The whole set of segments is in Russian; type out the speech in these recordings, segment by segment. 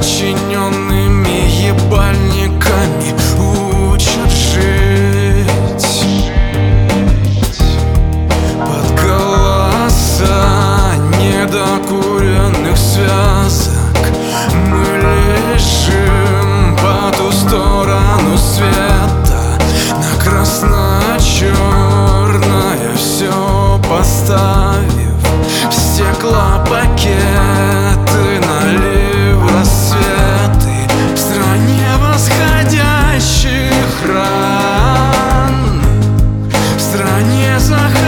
сочиненный снах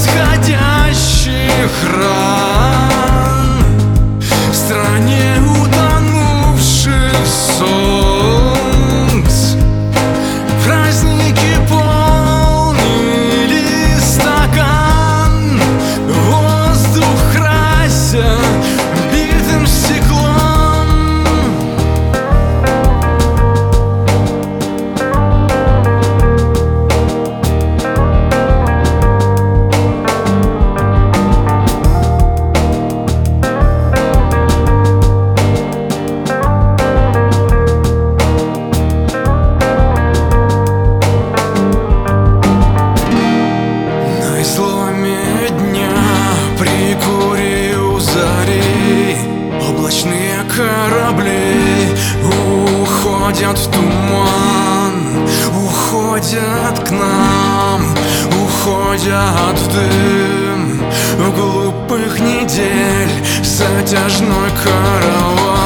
восходящих ран. бури у зари Облачные корабли уходят в туман Уходят к нам, уходят в дым. В глупых недель затяжной караван.